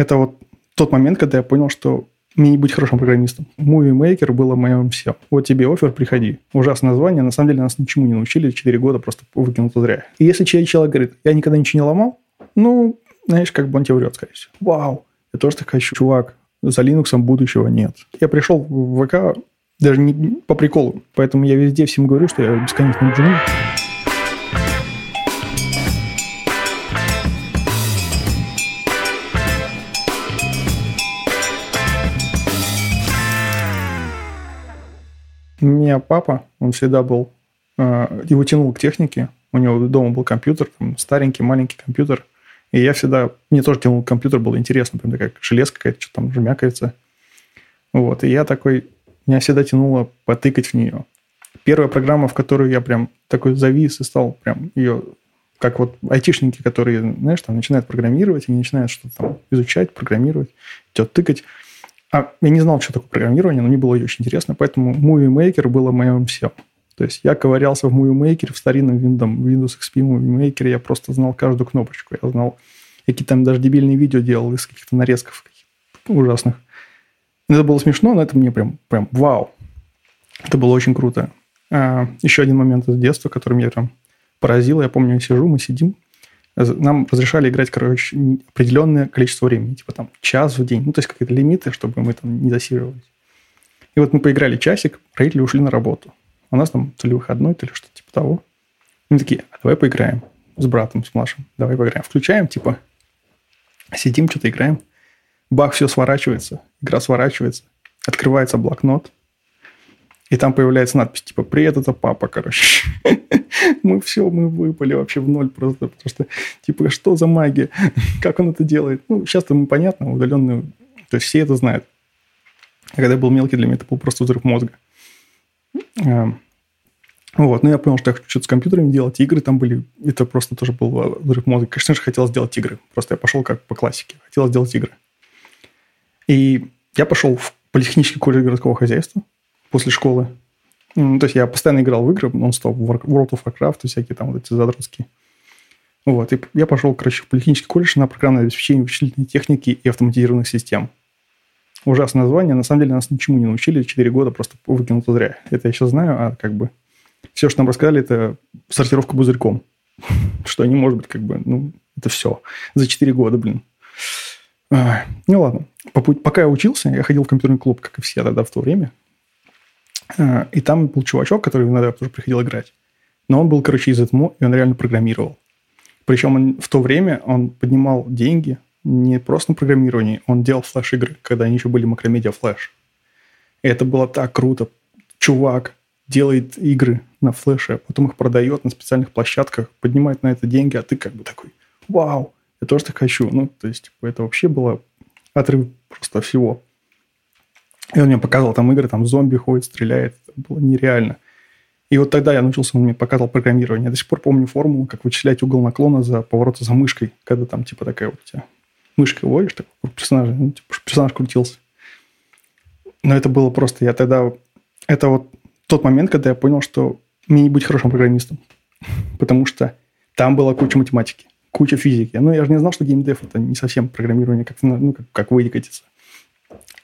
это вот тот момент, когда я понял, что мне не быть хорошим программистом. Movie Maker было моим все. Вот тебе офер, приходи. Ужасное название. На самом деле нас ничему не научили. Четыре года просто выкинуто зря. И если человек говорит, я никогда ничего не ломал, ну, знаешь, как бы он тебе врет, скорее всего. Вау, я тоже так хочу. Чувак, за Linux будущего нет. Я пришел в ВК даже не по приколу. Поэтому я везде всем говорю, что я бесконечно джун. У меня папа, он всегда был, э, его тянул к технике. У него дома был компьютер, там, старенький, маленький компьютер. И я всегда, мне тоже тянул компьютер, было интересно, прям как железка какая-то, что там жмякается. Вот, и я такой, меня всегда тянуло потыкать в нее. Первая программа, в которую я прям такой завис и стал прям ее как вот айтишники, которые, знаешь, там начинают программировать, они начинают что-то там изучать, программировать, идет тыкать. А я не знал, что такое программирование, но мне было очень интересно, поэтому Movie Maker было моим всем. То есть я ковырялся в Movie Maker, в старинном Windows, Windows XP Movie Maker, я просто знал каждую кнопочку. Я знал, какие там даже дебильные видео делал из каких-то нарезков каких ужасных. Это было смешно, но это мне прям, прям вау. Это было очень круто. А, еще один момент из детства, который меня прям поразил. Я помню, я сижу, мы сидим, нам разрешали играть, короче, определенное количество времени, типа там час в день. Ну, то есть какие-то лимиты, чтобы мы там не досиживались. И вот мы поиграли часик, родители ушли на работу. У нас там то ли выходной, то ли что-то типа того. Мы такие, а давай поиграем с братом, с младшим. Давай поиграем. Включаем, типа, сидим, что-то играем. Бах, все сворачивается. Игра сворачивается. Открывается блокнот. И там появляется надпись, типа, привет, это папа, короче. мы все, мы выпали вообще в ноль просто, потому что, типа, что за магия? как он это делает? Ну, сейчас-то ему понятно, удаленную, то есть все это знают. А когда я был мелкий, для меня это был просто взрыв мозга. А, вот, ну я понял, что я хочу что-то с компьютерами делать, игры там были, это просто тоже был взрыв мозга. Конечно же, хотел сделать игры, просто я пошел как по классике, хотел сделать игры. И я пошел в политехнический колледж городского хозяйства, после школы. Ну, то есть я постоянно играл в игры, в World of Warcraft и всякие там вот эти задротские. Вот, и я пошел, короче, в политехнический колледж на программное обеспечение вычислительной техники и автоматизированных систем. Ужасное название. На самом деле нас ничему не научили. Четыре года просто выкинуто зря. Это я сейчас знаю, а как бы все, что нам рассказали, это сортировка пузырьком. Что не может быть как бы, ну, это все. За четыре года, блин. Ну ладно. Пока я учился, я ходил в компьютерный клуб, как и все тогда в то время. А, и там был чувачок, который иногда тоже приходил играть. Но он был, короче, из ЭТМО, и он реально программировал. Причем он, в то время он поднимал деньги не просто на программировании, он делал флеш-игры, когда они еще были макромедиа флеш. И это было так круто. Чувак делает игры на флеше, потом их продает на специальных площадках, поднимает на это деньги, а ты как бы такой, вау, я тоже так хочу. Ну, то есть, типа, это вообще было отрыв просто всего. И он мне показывал там игры, там зомби ходит, стреляет. Это было нереально. И вот тогда я научился, он мне показывал программирование. Я до сих пор помню формулу, как вычислять угол наклона за поворота за мышкой, когда там типа такая вот у тебя мышкой водишь, так персонаж, ну, типа, персонаж крутился. Но это было просто, я тогда... Это вот тот момент, когда я понял, что мне не быть хорошим программистом. Потому что там была куча математики, куча физики. Но я же не знал, что геймдев это не совсем программирование, как, ну, как, как выкатиться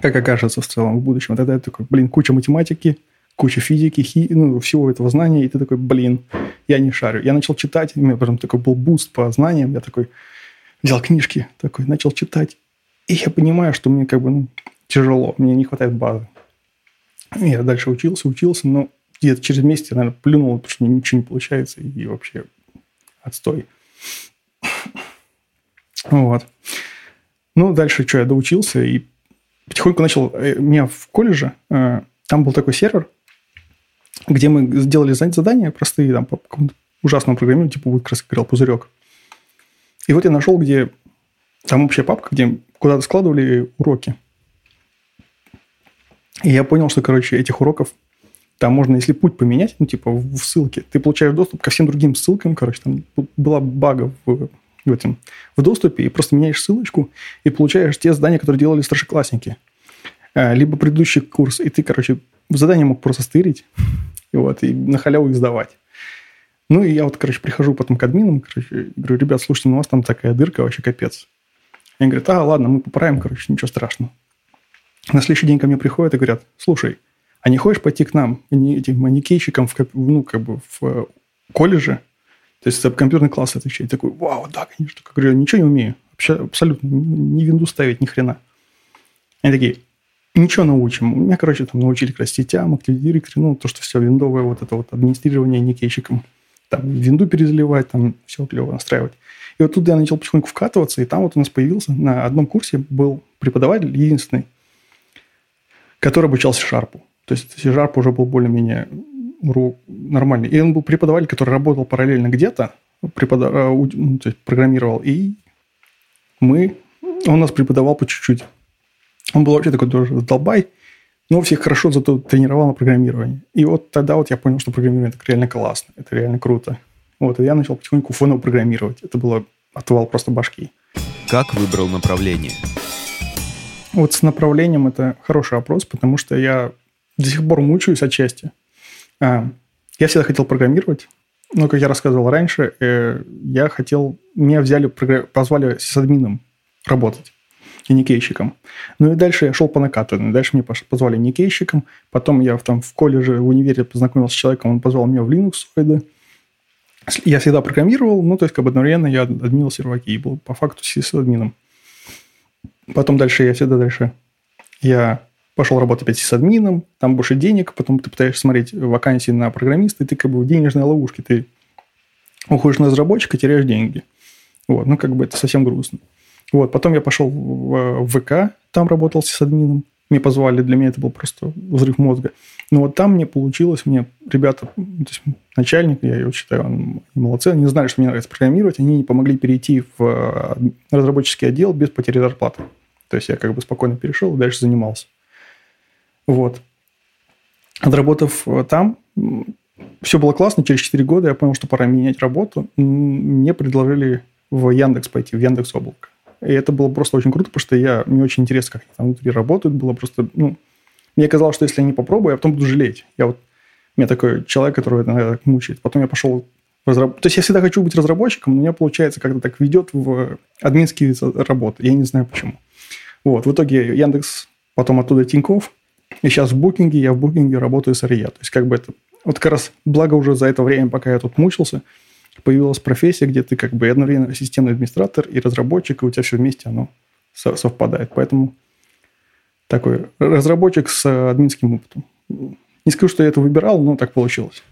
как окажется в целом в будущем. Тогда ты такой, блин, куча математики, куча физики, хи, ну, всего этого знания, и ты такой, блин, я не шарю. Я начал читать, у меня потом такой был буст по знаниям, я такой взял книжки, такой начал читать, и я понимаю, что мне как бы ну, тяжело, мне не хватает базы. И я дальше учился, учился, но где-то через месяц я, наверное, плюнул, потому что ничего не получается, и вообще отстой. Вот. Ну, дальше что, я доучился, и потихоньку начал... Э, у меня в колледже э, там был такой сервер, где мы сделали задания простые, там, по какому-то ужасному программированию, типа вот как раз пузырек. И вот я нашел, где... Там общая папка, где куда-то складывали уроки. И я понял, что, короче, этих уроков там можно, если путь поменять, ну, типа в ссылке, ты получаешь доступ ко всем другим ссылкам, короче, там была бага в в, этом, в доступе, и просто меняешь ссылочку, и получаешь те задания, которые делали старшеклассники. А, либо предыдущий курс, и ты, короче, задание мог просто стырить, и вот, и на халяву их сдавать. Ну, и я вот, короче, прихожу потом к админам, короче, говорю, ребят, слушайте, ну, у вас там такая дырка, вообще капец. Они говорят, а, ладно, мы поправим, короче, ничего страшного. На следующий день ко мне приходят и говорят, слушай, а не хочешь пойти к нам, этим манекейщикам, в, ну, как бы в э, колледже? То есть, это компьютерный класс отвечать. Такой, вау, да, конечно. Как говорю, ничего не умею. Вообще, абсолютно. Ни винду ставить, ни хрена. Они такие, ничего научим. Меня, короче, там научили как раз сетям, Active Directory, ну, то, что все виндовое, вот это вот администрирование никейщиком. Там винду перезаливать, там все клево настраивать. И вот тут я начал потихоньку вкатываться, и там вот у нас появился на одном курсе был преподаватель единственный, который обучался шарпу. То есть C-Sharp уже был более-менее нормальный. И он был преподаватель, который работал параллельно где-то, преподав... Э, ну, то есть программировал, и мы... Он нас преподавал по чуть-чуть. Он был вообще такой тоже долбай, но всех хорошо зато тренировал на программировании. И вот тогда вот я понял, что программирование это реально классно, это реально круто. Вот, и я начал потихоньку фоново программировать. Это было отвал просто башки. Как выбрал направление? Вот с направлением это хороший вопрос, потому что я до сих пор мучаюсь отчасти. А, я всегда хотел программировать, но, как я рассказывал раньше, э, я хотел... Меня взяли, позвали с админом работать и никейщиком. Ну и дальше я шел по накатанной. Дальше мне позвали никейщиком. Потом я там в колледже, в универе познакомился с человеком, он позвал меня в Linux. Я всегда программировал, ну, то есть, как бы одновременно я админил серваки и был по факту админом. Потом дальше я всегда дальше я пошел работать опять с админом, там больше денег, потом ты пытаешься смотреть вакансии на программиста, и ты как бы в денежной ловушке, ты уходишь на разработчика, теряешь деньги. Вот, ну, как бы это совсем грустно. Вот, потом я пошел в, ВК, там работал с админом, мне позвали, для меня это был просто взрыв мозга. Но вот там мне получилось, мне ребята, то есть начальник, я его считаю, он молодцы, они знали, что мне нравится программировать, они не помогли перейти в э, разработческий отдел без потери зарплаты. То есть я как бы спокойно перешел и дальше занимался. Вот. Отработав э, там, все было классно. Через 4 года я понял, что пора менять работу. Мне предложили в Яндекс пойти, в Яндекс Облако. И это было просто очень круто, потому что я, мне очень интересно, как они там внутри работают. Было просто, ну, мне казалось, что если я не попробую, я потом буду жалеть. Я вот, у меня такой человек, который иногда мучает. Потом я пошел разраб... То есть я всегда хочу быть разработчиком, но меня получается как-то так ведет в админские работы. Я не знаю почему. Вот, в итоге Яндекс, потом оттуда Тиньков, и сейчас в букинге, я в букинге работаю с РЕ. То есть, как бы это... Вот как раз, благо уже за это время, пока я тут мучился, появилась профессия, где ты как бы одновременно системный администратор и разработчик, и у тебя все вместе оно совпадает. Поэтому такой разработчик с админским опытом. Не скажу, что я это выбирал, но так получилось.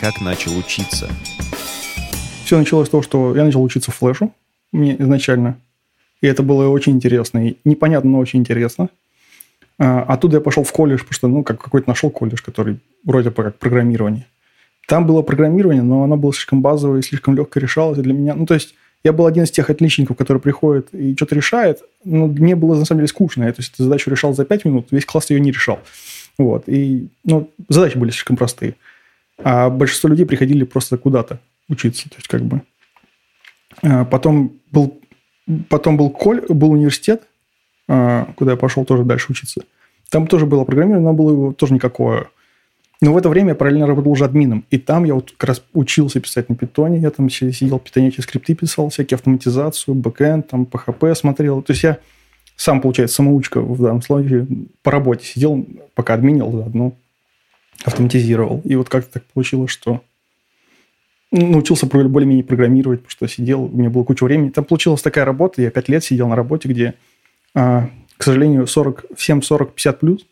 Как начал учиться? Все началось с того, что я начал учиться флешу мне изначально. И это было очень интересно. И непонятно, но очень интересно. А, оттуда я пошел в колледж, потому что, ну, как какой-то нашел колледж, который вроде бы как программирование. Там было программирование, но оно было слишком базовое и слишком легко решалось для меня. Ну, то есть, я был один из тех отличников, который приходит и что-то решает, но мне было, на самом деле, скучно. Я, то есть, эту задачу решал за 5 минут, весь класс ее не решал. Вот. И, ну, задачи были слишком простые. А большинство людей приходили просто куда-то учиться. То есть, как бы... А, потом был, потом был, коль, был университет, а, куда я пошел тоже дальше учиться. Там тоже было программирование, но было его тоже никакое. Но в это время я параллельно работал уже админом. И там я вот как раз учился писать на питоне. Я там сидел, питонечки скрипты писал, всякие автоматизацию, бэкэнд, там PHP смотрел. То есть я сам, получается, самоучка в данном случае по работе сидел, пока админил заодно автоматизировал. И вот как-то так получилось, что научился более-менее программировать, потому что сидел, у меня было куча времени. Там получилась такая работа, я пять лет сидел на работе, где а, к сожалению, 40, всем 40, 50 плюс.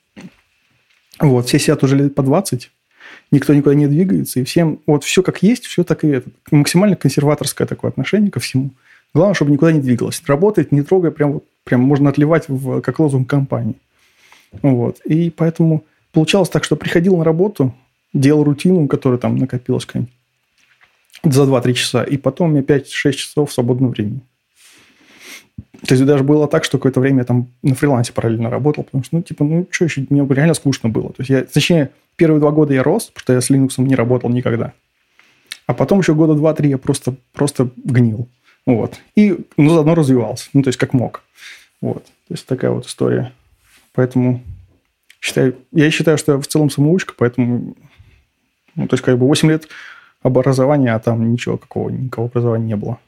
Вот, все сидят уже лет по 20, никто никуда не двигается, и всем вот все как есть, все так и это. Максимально консерваторское такое отношение ко всему. Главное, чтобы никуда не двигалось. Работает, не трогая, прям, вот, прям можно отливать в, как лозунг компании. Вот. И поэтому получалось так, что приходил на работу, делал рутину, которая там накопилась за 2-3 часа, и потом у меня 5-6 часов свободного времени. То есть даже было так, что какое-то время я там на фрилансе параллельно работал, потому что, ну, типа, ну, что еще, мне реально скучно было. То есть я, точнее, первые два года я рос, потому что я с Linux не работал никогда. А потом еще года два-три я просто, просто гнил. Вот. И, ну, заодно развивался. Ну, то есть, как мог. Вот. То есть, такая вот история. Поэтому считаю, я считаю, что я в целом самоучка, поэтому, ну, то есть, как бы 8 лет образования, а там ничего, какого, никакого образования не было.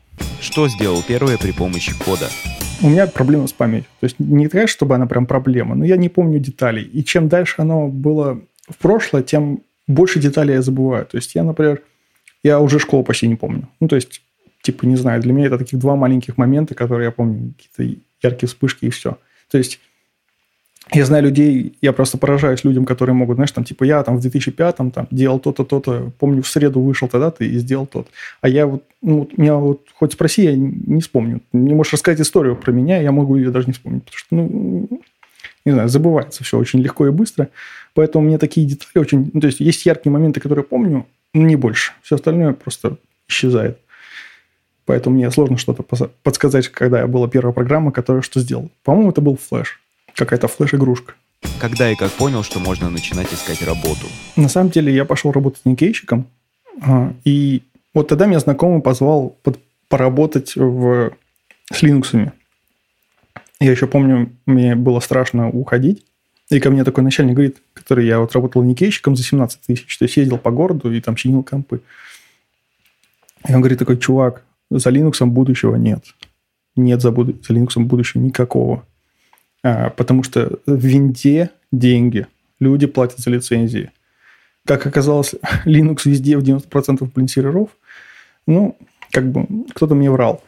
Что сделал первое при помощи кода? У меня проблема с памятью. То есть не такая, чтобы она прям проблема, но я не помню деталей. И чем дальше оно было в прошлое, тем больше деталей я забываю. То есть я, например, я уже школу почти не помню. Ну, то есть, типа, не знаю, для меня это таких два маленьких момента, которые я помню, какие-то яркие вспышки и все. То есть я знаю людей, я просто поражаюсь людям, которые могут, знаешь, там, типа, я там в 2005-м там делал то-то, то-то, помню, в среду вышел тогда-то и сделал тот. А я вот, ну, меня вот, хоть спроси, я не вспомню. Не можешь рассказать историю про меня, я могу ее даже не вспомнить, потому что, ну, не знаю, забывается все очень легко и быстро. Поэтому мне такие детали очень... Ну, то есть, есть яркие моменты, которые помню, но не больше. Все остальное просто исчезает. Поэтому мне сложно что-то подсказать, когда была первая программа, которая что сделала. По-моему, это был флеш какая-то флеш-игрушка. Когда и как понял, что можно начинать искать работу? На самом деле я пошел работать никейщиком, а, и вот тогда меня знакомый позвал под, поработать в, с Linux. Я еще помню, мне было страшно уходить, и ко мне такой начальник говорит, который я вот работал никейщиком за 17 тысяч, то есть ездил по городу и там чинил компы. И он говорит такой, чувак, за Linux будущего нет. Нет за, буду- за Linux будущего никакого. А, потому что в винде деньги, люди платят за лицензии. Как оказалось, Linux везде в 90% блин серверов. Ну, как бы кто-то мне врал.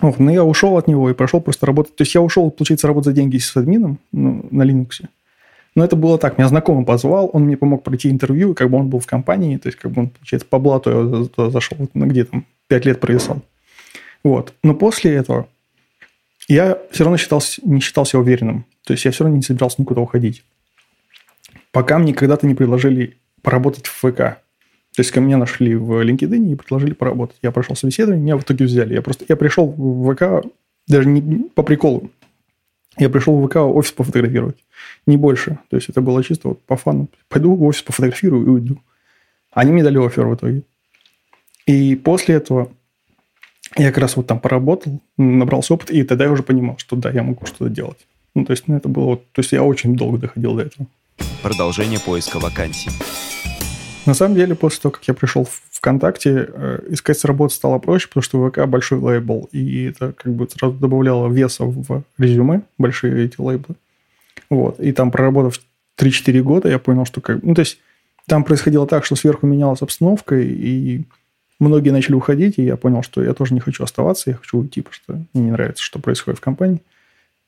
Вот, но я ушел от него и прошел просто работать. То есть я ушел, получается, работать за деньги с админом ну, на Linux. Но это было так. Меня знакомый позвал, он мне помог пройти интервью, и как бы он был в компании, то есть как бы он, получается, по блату я туда зашел, где там, пять лет провисал. Вот. Но после этого я все равно считался, не считал себя уверенным. То есть я все равно не собирался никуда уходить. Пока мне когда-то не предложили поработать в ВК. То есть ко мне нашли в LinkedIn и предложили поработать. Я прошел собеседование, меня в итоге взяли. Я просто я пришел в ВК даже не по приколу. Я пришел в ВК офис пофотографировать. Не больше. То есть это было чисто вот по фану. Пойду в офис пофотографирую и уйду. Они мне дали офер в итоге. И после этого я как раз вот там поработал, набрался опыт, и тогда я уже понимал, что да, я могу что-то делать. Ну, то есть, ну, это было вот... То есть, я очень долго доходил до этого. Продолжение поиска вакансий. На самом деле, после того, как я пришел в ВКонтакте, э, искать работу стало проще, потому что ВК большой лейбл, и это как бы сразу добавляло веса в резюме, большие эти лейблы. Вот. И там, проработав 3-4 года, я понял, что как... Ну, то есть, там происходило так, что сверху менялась обстановка, и многие начали уходить, и я понял, что я тоже не хочу оставаться, я хочу уйти, потому что мне не нравится, что происходит в компании.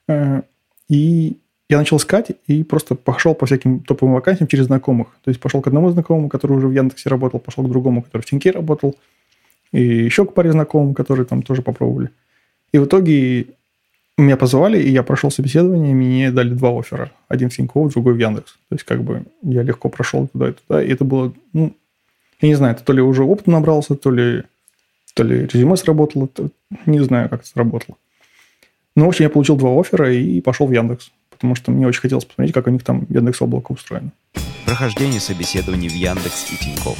Э, и я начал искать и просто пошел по всяким топовым вакансиям через знакомых. То есть пошел к одному знакомому, который уже в Яндексе работал, пошел к другому, который в Тиньке работал, и еще к паре знакомым, которые там тоже попробовали. И в итоге меня позвали, и я прошел собеседование, мне дали два оффера. Один в Тинькофф, другой в Яндекс. То есть, как бы, я легко прошел туда и туда, и это было, ну, я не знаю, это то ли уже опыт набрался, то ли, то ли резюме сработало, то, не знаю, как это сработало. Но, в общем, я получил два оффера и пошел в Яндекс, потому что мне очень хотелось посмотреть, как у них там Яндекс облако устроено. Прохождение собеседований в Яндекс и Тинькофф.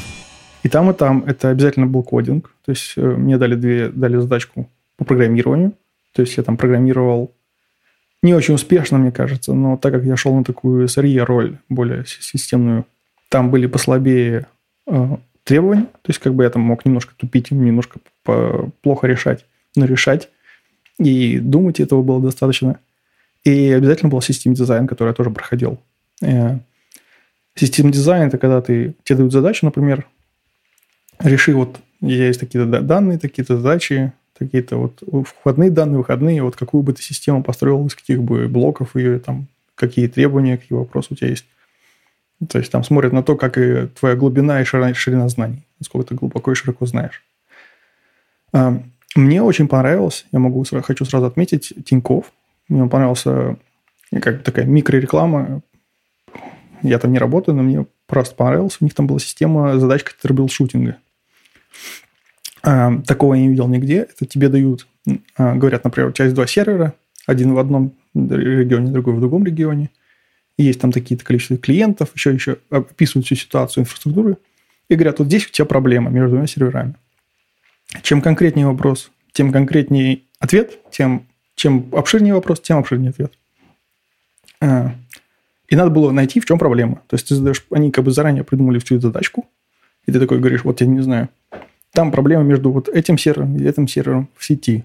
И там, и там это обязательно был кодинг. То есть э, мне дали две, дали задачку по программированию. То есть я там программировал не очень успешно, мне кажется, но так как я шел на такую SRE роль, более системную, там были послабее э, требований, то есть как бы я там мог немножко тупить, немножко плохо решать, но решать. И думать этого было достаточно. И обязательно был систем дизайн, который я тоже проходил. Э, систем дизайн – это когда ты, тебе дают задачу, например, реши вот, есть такие-то данные, такие-то задачи, какие-то вот входные данные, выходные, вот какую бы ты систему построил, из каких бы блоков ее, там, какие требования, какие вопросы у тебя есть. То есть там смотрят на то, как и твоя глубина и ширина, знаний, насколько ты глубоко и широко знаешь. А, мне очень понравилось, я могу хочу сразу отметить, Тиньков. Мне понравился как такая микрореклама. Я там не работаю, но мне просто понравилось. У них там была система задачка тербилшутинга. А, такого я не видел нигде. Это тебе дают, а, говорят, например, часть два сервера, один в одном регионе, другой в другом регионе – есть там такие-то количество клиентов, еще, еще описывают всю ситуацию инфраструктуры и говорят, вот здесь у тебя проблема между двумя серверами. Чем конкретнее вопрос, тем конкретнее ответ, тем чем обширнее вопрос, тем обширнее ответ. А, и надо было найти, в чем проблема. То есть ты задаешь, они как бы заранее придумали всю эту задачку, и ты такой говоришь, вот я не знаю, там проблема между вот этим сервером и этим сервером в сети.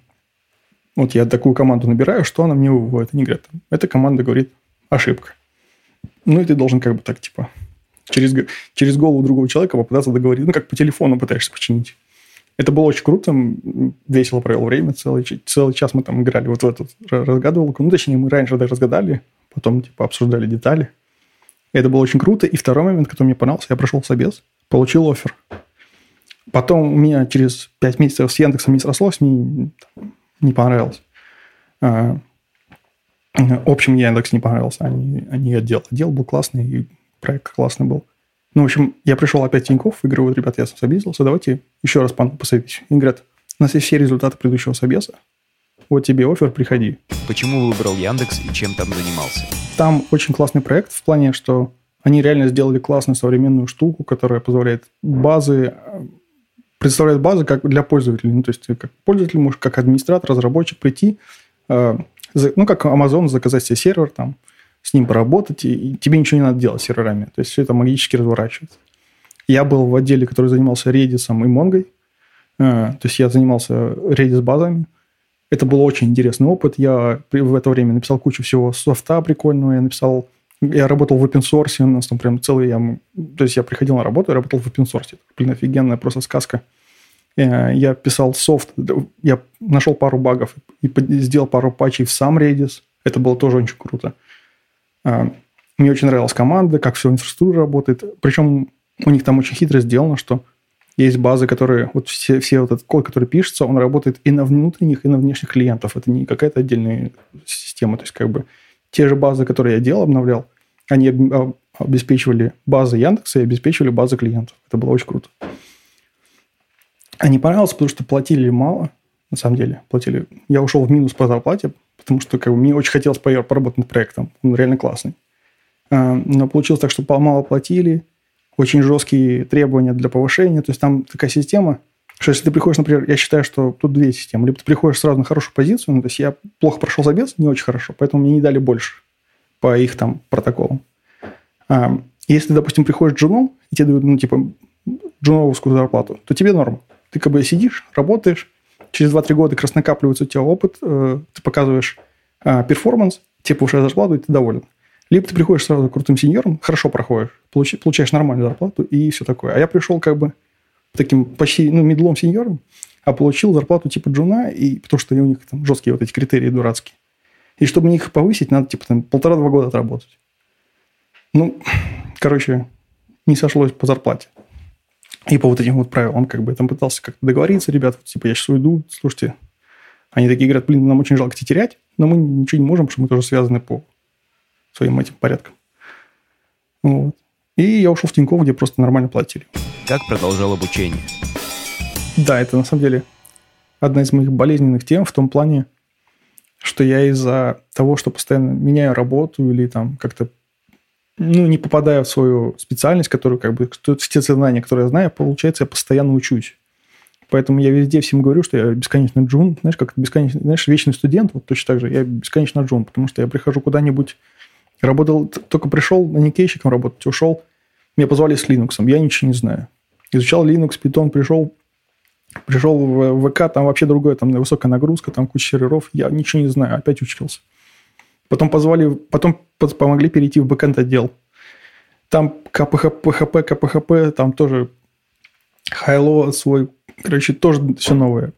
Вот я такую команду набираю, что она мне выводит? Они говорят, эта команда говорит, ошибка. Ну, и ты должен как бы так, типа, через, через голову другого человека попытаться договорить. Ну, как по телефону пытаешься починить. Это было очень круто, весело провел время, целый, целый час мы там играли вот в эту разгадывалку. Ну, точнее, мы раньше даже разгадали, потом, типа, обсуждали детали. Это было очень круто. И второй момент, который мне понравился, я прошел собес, получил офер. Потом у меня через 5 месяцев с Яндексом не срослось, мне не понравилось. А, общем, Яндекс не понравился, а не, а не отдел. Отдел был классный, и проект классный был. Ну, в общем, я пришел опять в Тинькофф и говорю, вот, ребята, я собесился, давайте еще раз посоветуюсь. И говорят, у нас есть все результаты предыдущего собеса, вот тебе офер, приходи. Почему выбрал Яндекс и чем там занимался? Там очень классный проект в плане, что они реально сделали классную современную штуку, которая позволяет базы представляет базы как для пользователей. Ну, то есть, ты как пользователь можешь, как администратор, разработчик прийти, э, ну, как Amazon, заказать себе сервер, там, с ним поработать, и, тебе ничего не надо делать с серверами. То есть, все это магически разворачивается. Я был в отделе, который занимался Redis и Mongo. Э, то есть, я занимался Redis базами. Это был очень интересный опыт. Я в это время написал кучу всего софта прикольного. Я написал я работал в open source, у нас там прям целый... Я, то есть я приходил на работу и работал в open source. Блин, офигенная просто сказка. Э, я писал софт, я нашел пару багов и сделал пару патчей в сам Redis. Это было тоже очень круто. Э, мне очень нравилась команда, как все инфраструктура работает. Причем у них там очень хитро сделано, что есть базы, которые, вот все, все вот этот код, который пишется, он работает и на внутренних, и на внешних клиентов. Это не какая-то отдельная система. То есть, как бы те же базы, которые я делал, обновлял, они а, обеспечивали базы Яндекса и обеспечивали базы клиентов. Это было очень круто. А не понравилось, потому что платили мало, на самом деле. Платили. Я ушел в минус по зарплате, потому что как бы, мне очень хотелось поработать над проектом. Он реально классный. А, но получилось так, что мало платили, очень жесткие требования для повышения. То есть там такая система, что если ты приходишь, например, я считаю, что тут две системы. Либо ты приходишь сразу на хорошую позицию, ну, то есть я плохо прошел забес, не очень хорошо, поэтому мне не дали больше по их там протоколам. А, если, допустим, приходишь джуном, и тебе дают, ну, типа, джуновскую зарплату, то тебе норм. Ты как бы сидишь, работаешь, через 2-3 года как раз накапливается у тебя опыт, э, ты показываешь э, performance, тебе повышают зарплату, и ты доволен. Либо ты приходишь сразу крутым senior ом, хорошо проходишь, получаешь, получаешь нормальную зарплату и все такое. А я пришел как бы таким почти ну, middle ом senior ом, а получил зарплату типа джуна, и, потому что у них там жесткие вот эти критерии дурацкие. И чтобы их повысить, надо типа там полтора-два года отработать. Ну, короче, не сошлось по зарплате. И по вот этим вот правилам, как бы там пытался как-то договориться, ребят, типа, я сейчас уйду, слушайте. Они такие говорят, блин, нам очень жалко тебя терять, но мы ничего не можем, потому что мы тоже связаны по своим этим порядкам. Вот. И я ушел в Тинькофф, где просто нормально платили. Как продолжал обучение? Да, это на самом деле одна из моих болезненных тем в том плане, что я из-за того, что постоянно меняю работу или там как-то ну, не попадаю в свою специальность, которую как бы в те знания, которые я знаю, получается, я постоянно учусь. Поэтому я везде всем говорю, что я бесконечно джун, знаешь, как бесконечно, знаешь, вечный студент, вот точно так же, я бесконечно джун, потому что я прихожу куда-нибудь, работал, только пришел на никейщиком работать, ушел, меня позвали с Linux, я ничего не знаю. Изучал Linux, Python, пришел, пришел в ВК, там вообще другое, там высокая нагрузка, там куча серверов, я ничего не знаю, опять учился. Потом позвали, потом помогли перейти в бэкэнд отдел. Там КПХП, ПХП, КПХП, там тоже хайло свой, короче, тоже все новое.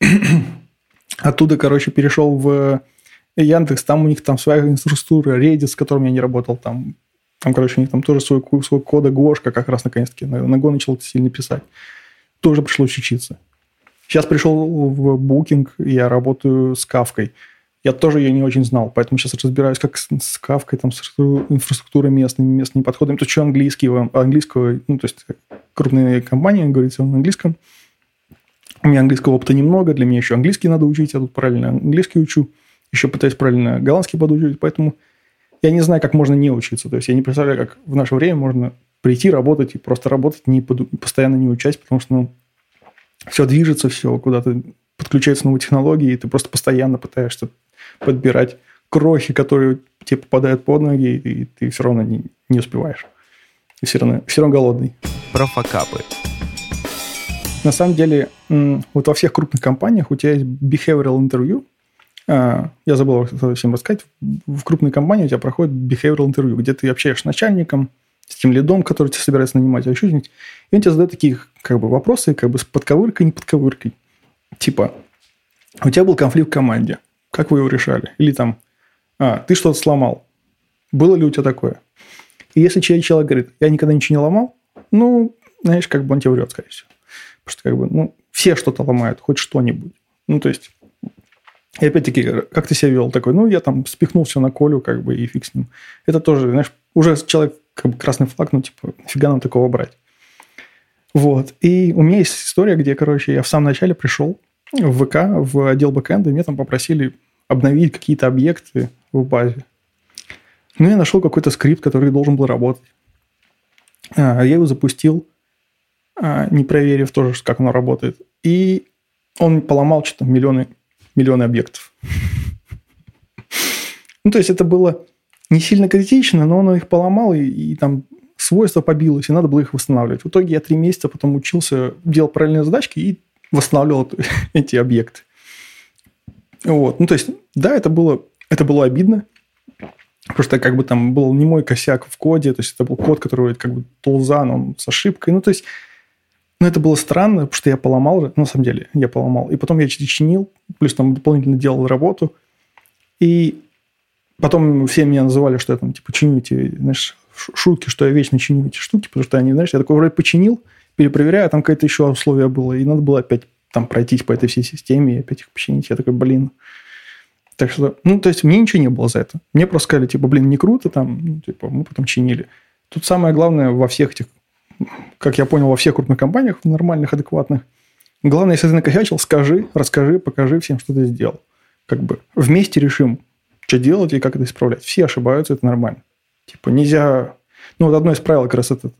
Оттуда, короче, перешел в Яндекс, там у них там своя инфраструктура, Redis, с которым я не работал, там там, короче, у них там тоже свой, свой кода Гошка как раз наконец-таки. На, на Go начал сильно писать. Тоже пришлось учиться. Сейчас пришел в Booking, я работаю с Кавкой. Я тоже ее не очень знал, поэтому сейчас разбираюсь, как с, с Кавкой, там, с инфраструктурой местными, местными подходами. То что английский, английского, ну, то есть крупные компании, говорится на английском. У меня английского опыта немного, для меня еще английский надо учить, я тут параллельно английский учу, еще пытаюсь правильно голландский подучить, поэтому я не знаю, как можно не учиться. То есть я не представляю, как в наше время можно прийти, работать и просто работать, не под, постоянно не учась, потому что ну, все движется, все куда-то подключаются новые технологии, и ты просто постоянно пытаешься подбирать крохи, которые тебе попадают под ноги, и ты все равно не, не успеваешь. И все равно, все равно голодный. Про факапы. На самом деле, вот во всех крупных компаниях у тебя есть behavioral interview. А, я забыл всем рассказать. В крупной компании у тебя проходит behavioral interview, где ты общаешься с начальником, с тем лидом, который тебя собирается нанимать, а еще. И он тебе задает такие как бы, вопросы, как бы с подковыркой, не подковыркой. Типа, у тебя был конфликт в команде. Как вы его решали? Или там, а, ты что-то сломал. Было ли у тебя такое? И если человек говорит, я никогда ничего не ломал, ну, знаешь, как бы он тебе врет, скорее всего. Потому что, как бы, ну, все что-то ломают, хоть что-нибудь. Ну, то есть, и опять-таки, как ты себя вел? Такой, ну, я там спихнул все на Колю, как бы, и фиг с ним. Это тоже, знаешь, уже человек, как бы, красный флаг, ну, типа, нафига нам такого брать? Вот. И у меня есть история, где, короче, я в самом начале пришел в ВК, в отдел бэкэнда, и мне там попросили обновить какие-то объекты в базе. Ну, я нашел какой-то скрипт, который должен был работать. А, я его запустил, а, не проверив тоже, как оно работает. И он поломал что-то миллионы, миллионы объектов. Ну, то есть, это было не сильно критично, но он их поломал, и, и там свойства побилось, и надо было их восстанавливать. В итоге я три месяца потом учился, делал параллельные задачки и восстанавливал эти объекты. Вот. Ну, то есть, да, это было, это было обидно, потому что как бы там был не мой косяк в коде, то есть это был код, который как бы тулза, но он с ошибкой. Ну, то есть, ну, это было странно, потому что я поломал, ну, на самом деле, я поломал. И потом я чинил, плюс там дополнительно делал работу. И потом все меня называли, что я там, типа, чиню эти, знаешь, шутки, что я вечно чиню эти штуки, потому что они, знаешь, я такой вроде починил, перепроверяю, а там какое-то еще условие было, и надо было опять там пройтись по этой всей системе и опять их починить. Я такой, блин. Так что, ну, то есть, мне ничего не было за это. Мне просто сказали, типа, блин, не круто там, ну, типа, мы потом чинили. Тут самое главное во всех этих, как я понял, во всех крупных компаниях, нормальных, адекватных, главное, если ты накосячил, скажи, расскажи, покажи всем, что ты сделал. Как бы вместе решим, что делать и как это исправлять. Все ошибаются, это нормально. Типа нельзя... Ну, вот одно из правил как раз это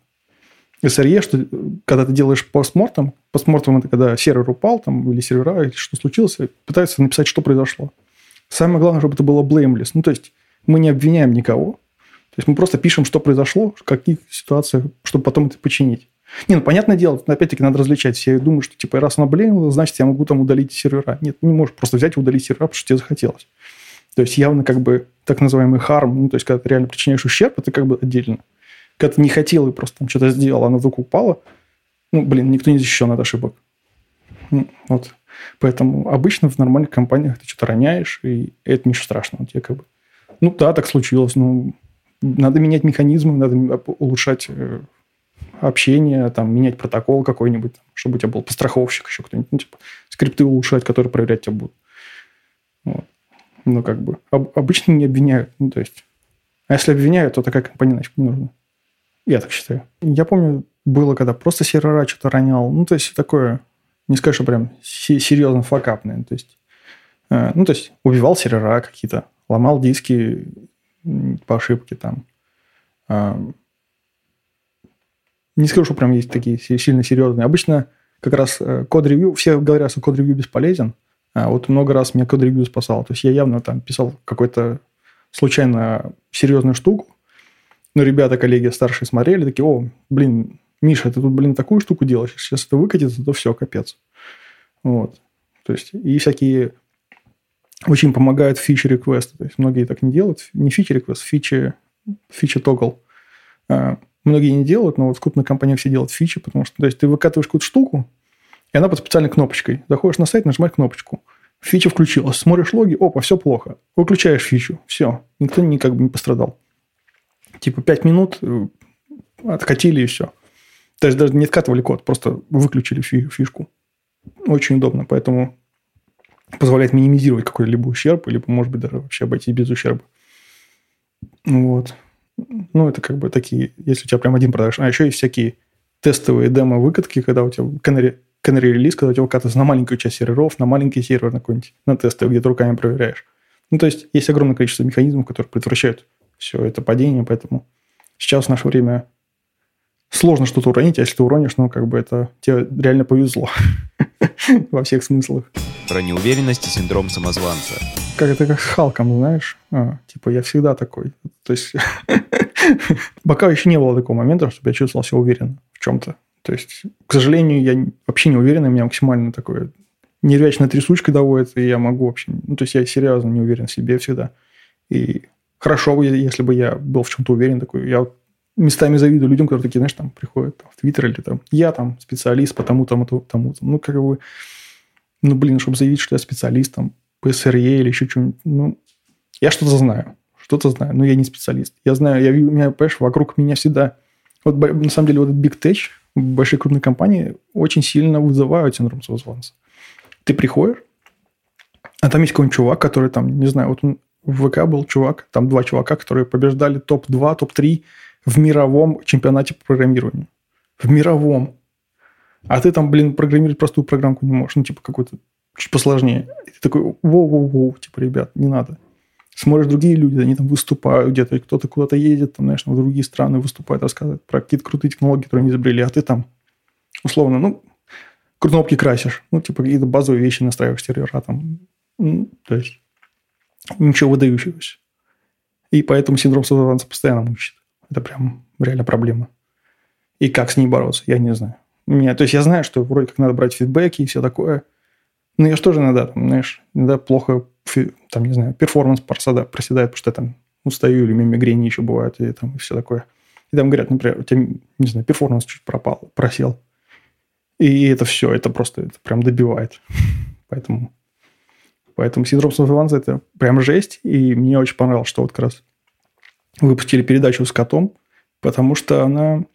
SRE, что когда ты делаешь постмортом, постмортом это когда сервер упал там, или сервера, или что случилось, пытаются написать, что произошло. Самое главное, чтобы это было blameless. Ну, то есть, мы не обвиняем никого. То есть, мы просто пишем, что произошло, в каких ситуациях, чтобы потом это починить. Не, ну, понятное дело, опять-таки надо различать. Все думают, что, типа, раз она блеймила, значит, я могу там удалить сервера. Нет, не можешь просто взять и удалить сервера, потому что тебе захотелось. То есть, явно как бы так называемый харм, ну, то есть, когда ты реально причиняешь ущерб, это как бы отдельно когда ты не хотел и просто там что-то сделал, она вдруг упала, ну, блин, никто не защищен от ошибок. Ну, вот. Поэтому обычно в нормальных компаниях ты что-то роняешь, и это ничего страшного. Тебе как бы... Ну да, так случилось. Ну, надо менять механизмы, надо улучшать э, общение, там, менять протокол какой-нибудь, чтобы у тебя был постраховщик еще кто-нибудь. Ну, типа, скрипты улучшать, которые проверять тебя будут. Вот. Ну, как бы. Об, обычно не обвиняют. Ну, то есть... А если обвиняют, то такая компания, значит, не нужна. Я так считаю. Я помню, было, когда просто сервера что-то ронял. Ну, то есть, такое, не скажу, что прям серьезно факапное. То есть, э, ну, то есть, убивал сервера какие-то, ломал диски по ошибке там. Э, не скажу, что прям есть такие сильно серьезные. Обычно как раз э, код-ревью, все говорят, что код-ревью бесполезен, а вот много раз меня код-ревью спасал. То есть, я явно там писал какой-то случайно серьезную штуку, ну, ребята, коллеги старшие смотрели, такие, о, блин, Миша, ты тут, блин, такую штуку делаешь, сейчас это выкатится, то все, капец. Вот. То есть, и всякие очень помогают фичи реквесты. То есть, многие так не делают. Не фичи реквест, фичи, фичи тогл. А, многие не делают, но вот в крупных компаниях все делают фичи, потому что, то есть, ты выкатываешь какую-то штуку, и она под специальной кнопочкой. Заходишь на сайт, нажимаешь кнопочку. Фича включилась. Смотришь логи, опа, все плохо. Выключаешь фичу. Все. Никто не, как бы не пострадал. Типа 5 минут э, откатили и все. Есть даже не откатывали код, просто выключили фишку. Очень удобно, поэтому позволяет минимизировать какой-либо ущерб, либо, может быть, даже вообще обойтись без ущерба. Вот. Ну, это как бы такие, если у тебя прям один продаж. А еще есть всякие тестовые демо-выкатки, когда у тебя canary, canary релиз, когда у тебя выкатывается на маленькую часть серверов, на маленький сервер на какой-нибудь, на тесты, где ты руками проверяешь. Ну, то есть, есть огромное количество механизмов, которые предотвращают все это падение, поэтому сейчас в наше время сложно что-то уронить, а если ты уронишь, ну, как бы это тебе реально повезло во всех смыслах. Про неуверенность и синдром самозванца. Как это как с Халком, знаешь? А, типа, я всегда такой. То есть, пока еще не было такого момента, чтобы я чувствовал себя уверенно в чем-то. То есть, к сожалению, я вообще не уверен, у меня максимально такое нервячная трясучка доводит, и я могу вообще... Ну, то есть, я серьезно не уверен в себе всегда. И хорошо бы, если бы я был в чем-то уверен такой. Я местами завидую людям, которые такие, знаешь, там приходят там, в Твиттер или там, я там специалист по тому, тому, тому, тому. Ну, как бы, ну, блин, чтобы заявить, что я специалист там по SRE или еще что-нибудь, ну, я что-то знаю, что-то знаю, но я не специалист. Я знаю, я, у меня, понимаешь, вокруг меня всегда... Вот, на самом деле, вот этот Big Tech, большие крупные компании очень сильно вызывают синдром самозванца. Ты приходишь, а там есть какой-нибудь чувак, который там, не знаю, вот он в ВК был чувак, там два чувака, которые побеждали топ-2, топ-3 в мировом чемпионате по программированию. В мировом. А ты там, блин, программировать простую программку не можешь. Ну, типа, какой-то чуть посложнее. И ты такой, воу-воу-воу, типа, ребят, не надо. Смотришь, другие люди, они там выступают где-то, и кто-то куда-то едет, там, знаешь, в другие страны выступает, рассказывает про какие-то крутые технологии, которые они изобрели, а ты там, условно, ну, кнопки красишь, ну, типа, какие-то базовые вещи настраиваешь сервера там. Ну, то есть, ничего выдающегося. И поэтому синдром самозванца постоянно мучит. Это прям реально проблема. И как с ней бороться, я не знаю. Меня, то есть я знаю, что вроде как надо брать фидбэки и все такое. Но я же тоже иногда, знаешь, иногда плохо, там, не знаю, performance проседает, проседает, потому что я там устаю, или мигрени еще бывают, и там и все такое. И там говорят, например, у тебя, не знаю, performance чуть пропал, просел. И это все, это просто, это прям добивает. Поэтому, поэтому синдром самозванца – это прям жесть. И мне очень понравилось, что вот как раз выпустили передачу с котом, потому что она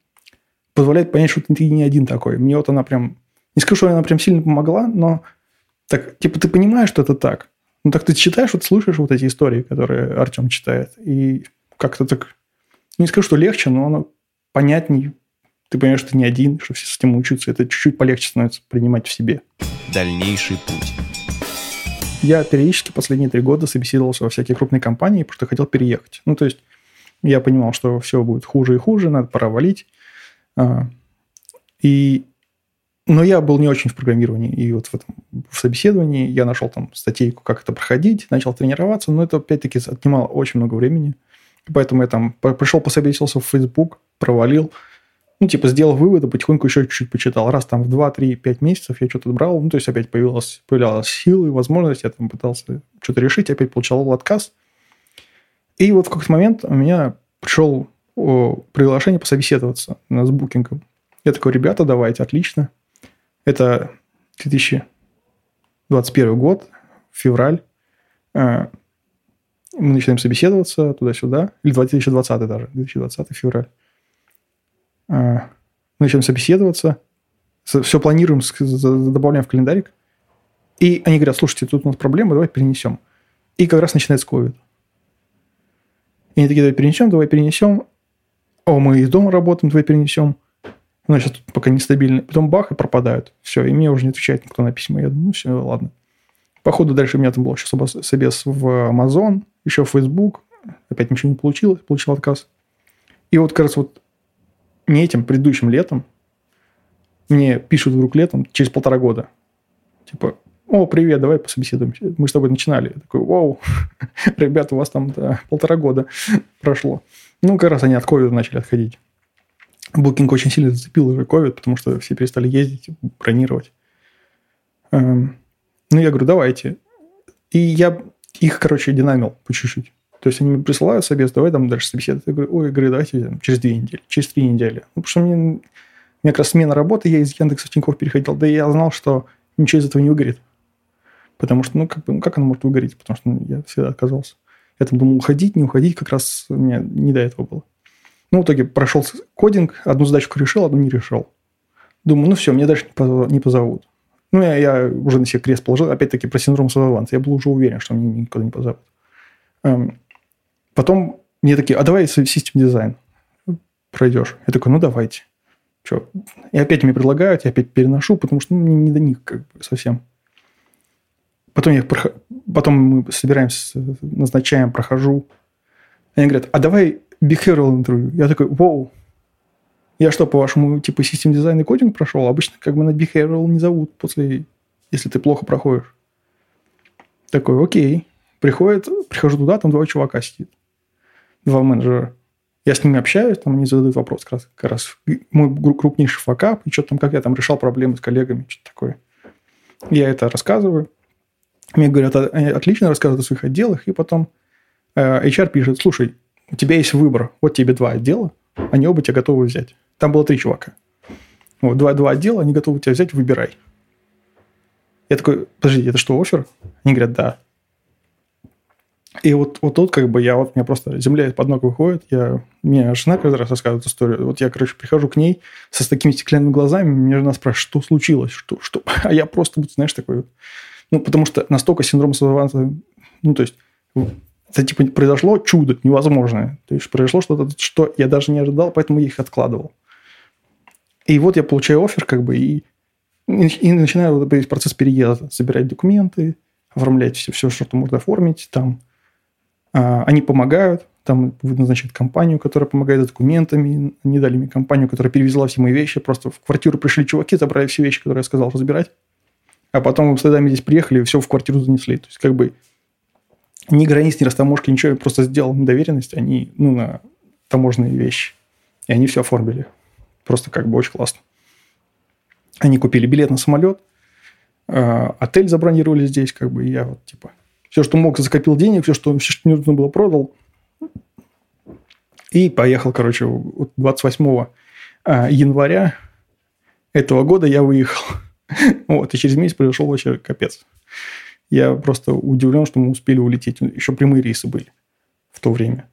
позволяет понять, что ты не один такой. Мне вот она прям... Не скажу, что она прям сильно помогла, но так, типа, ты понимаешь, что это так. Ну, так ты читаешь, вот слушаешь вот эти истории, которые Артем читает, и как-то так... Не скажу, что легче, но оно понятней. Ты понимаешь, что ты не один, что все с этим учатся. Это чуть-чуть полегче становится принимать в себе. Дальнейший путь. Я периодически последние три года собеседовался во всякие крупные компании, потому что хотел переехать. Ну, то есть, я понимал, что все будет хуже и хуже, надо пора валить. А, и... Но я был не очень в программировании. И вот в, этом, в собеседовании я нашел там статейку, как это проходить, начал тренироваться, но это опять-таки отнимало очень много времени. Поэтому я там пришел, пособесился в Facebook, провалил, ну, типа, сделал выводы, потихоньку еще чуть-чуть почитал. Раз там в 2, 3, 5 месяцев я что-то брал, ну, то есть опять появилась, появлялась силы, возможность, я там пытался что-то решить, опять получал отказ. И вот в какой-то момент у меня пришел приглашение пособеседоваться с букингом. Я такой, ребята, давайте, отлично. Это 2021 год, февраль. Э, мы начинаем собеседоваться туда-сюда. Или 2020 даже, 2020 февраль. Э, мы начинаем собеседоваться. Все планируем, добавляем в календарик. И они говорят, слушайте, тут у нас проблема, давай перенесем. И как раз начинается COVID. И они такие, давай перенесем, давай перенесем. О, мы из дома работаем, давай перенесем. Значит, тут пока нестабильно. Потом бах, и пропадают. Все, и мне уже не отвечает никто на письма. Я думаю, ну все, ладно. Походу, дальше у меня там был еще собес в Amazon, еще в Facebook. Опять ничего не получилось, получил отказ. И вот как раз вот не этим предыдущим летом мне пишут вдруг летом, через полтора года. Типа, о, привет, давай пособеседуемся. Мы с тобой начинали. Я такой, вау, ребята, у вас там да, полтора года прошло. Ну, как раз они от ковида начали отходить. Букинг очень сильно зацепил уже ковид, потому что все перестали ездить, бронировать. Эм, ну, я говорю, давайте. И я их, короче, динамил по чуть-чуть. То есть они мне присылают собес, давай там дальше собеседовать. Я говорю, ой, говорю, давайте там, через две недели, через три недели. Ну, потому что мне, меня как раз смена работы, я из Яндекса в Тинькофф переходил, да и я знал, что ничего из этого не выгорит. Потому что, ну, как, бы, ну, как оно может выгореть? Потому что ну, я всегда отказался. Я там думал, уходить, не уходить, как раз у меня не до этого было. Ну, в итоге прошел кодинг, одну задачку решил, одну не решил. Думаю, ну все, мне дальше не позовут. Ну, я, я уже на себе крест положил, опять-таки, про синдром самозванца. Я был уже уверен, что мне никуда не позовут. Эм, потом мне такие, а давай систем дизайн пройдешь. Я такой, ну, давайте. Че? И опять мне предлагают, я опять переношу, потому что ну, мне не до них как бы совсем. Потом, я, потом мы собираемся, назначаем, прохожу. Они говорят, а давай behavioral интервью. Я такой, вау, я что, по-вашему, типа, систем дизайн и кодинг прошел? Обычно как бы на behavioral не зовут после, если ты плохо проходишь. Такой, окей. Приходит, прихожу туда, там два чувака сидит. Два менеджера. Я с ними общаюсь, там они задают вопрос как раз, как раз мой крупнейший факап, и что там, как я там решал проблемы с коллегами, что-то такое. Я это рассказываю. Мне говорят, они отлично рассказывают о своих отделах, и потом э, HR пишет, слушай, у тебя есть выбор, вот тебе два отдела, они оба тебя готовы взять. Там было три чувака. Вот, два, два отдела, они готовы тебя взять, выбирай. Я такой, подожди, это что, офер? Они говорят, да. И вот, вот тут как бы я, вот мне просто земля из-под ног выходит, я, мне жена каждый раз рассказывает историю, вот я, короче, прихожу к ней со с такими стеклянными глазами, мне жена спрашивает, что случилось, что, что, а я просто, знаешь, такой, ну, потому что настолько синдром самозванца, ну, то есть, это типа произошло чудо невозможное, то есть, произошло что-то, что я даже не ожидал, поэтому я их откладывал. И вот я получаю офер, как бы, и, и начинаю вот процесс переезда, собирать документы, оформлять все, все, что можно оформить, там, они помогают, там назначают компанию, которая помогает с документами. Они дали мне компанию, которая перевезла все мои вещи. Просто в квартиру пришли чуваки, забрали все вещи, которые я сказал разбирать. А потом с следами здесь приехали и все в квартиру занесли. То есть, как бы ни границ, ни растаможки, ничего. Я просто сделал доверенность, они, ну, на таможенные вещи. И они все оформили. Просто как бы очень классно. Они купили билет на самолет, а, отель забронировали здесь, как бы, и я вот, типа, все, что мог, закопил денег, все, что, все, что не нужно было, продал. И поехал, короче, 28 а, января этого года я выехал. Вот, и через месяц произошел вообще капец. Я просто удивлен, что мы успели улететь. Еще прямые рейсы были в то время.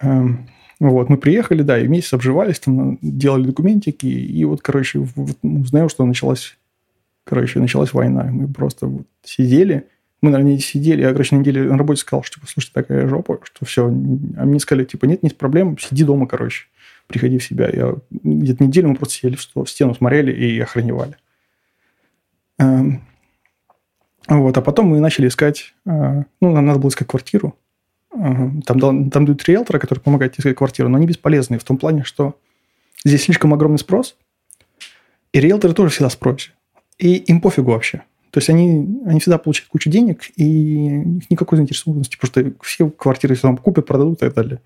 Эм, вот, мы приехали, да, и месяц обживались, там делали документики, и вот, короче, узнаю, что началась, короче, началась война. Мы просто вот сидели, мы, наверное, сидели, я, короче, на неделе на работе сказал, что, типа, слушай, такая жопа, что все. А мне сказали, типа, нет, нет проблем, сиди дома, короче, приходи в себя. Я, где-то неделю мы просто сидели в стену, смотрели и охраневали. Эм, вот, а потом мы начали искать, э, ну, нам надо было искать квартиру. Э, там, там дают риэлтора, который помогает искать квартиру, но они бесполезные в том плане, что здесь слишком огромный спрос, и риэлторы тоже всегда спросят. И им пофигу вообще. То есть они, они всегда получают кучу денег, и у них никакой заинтересованности, потому что все квартиры все там купят, продадут и так далее.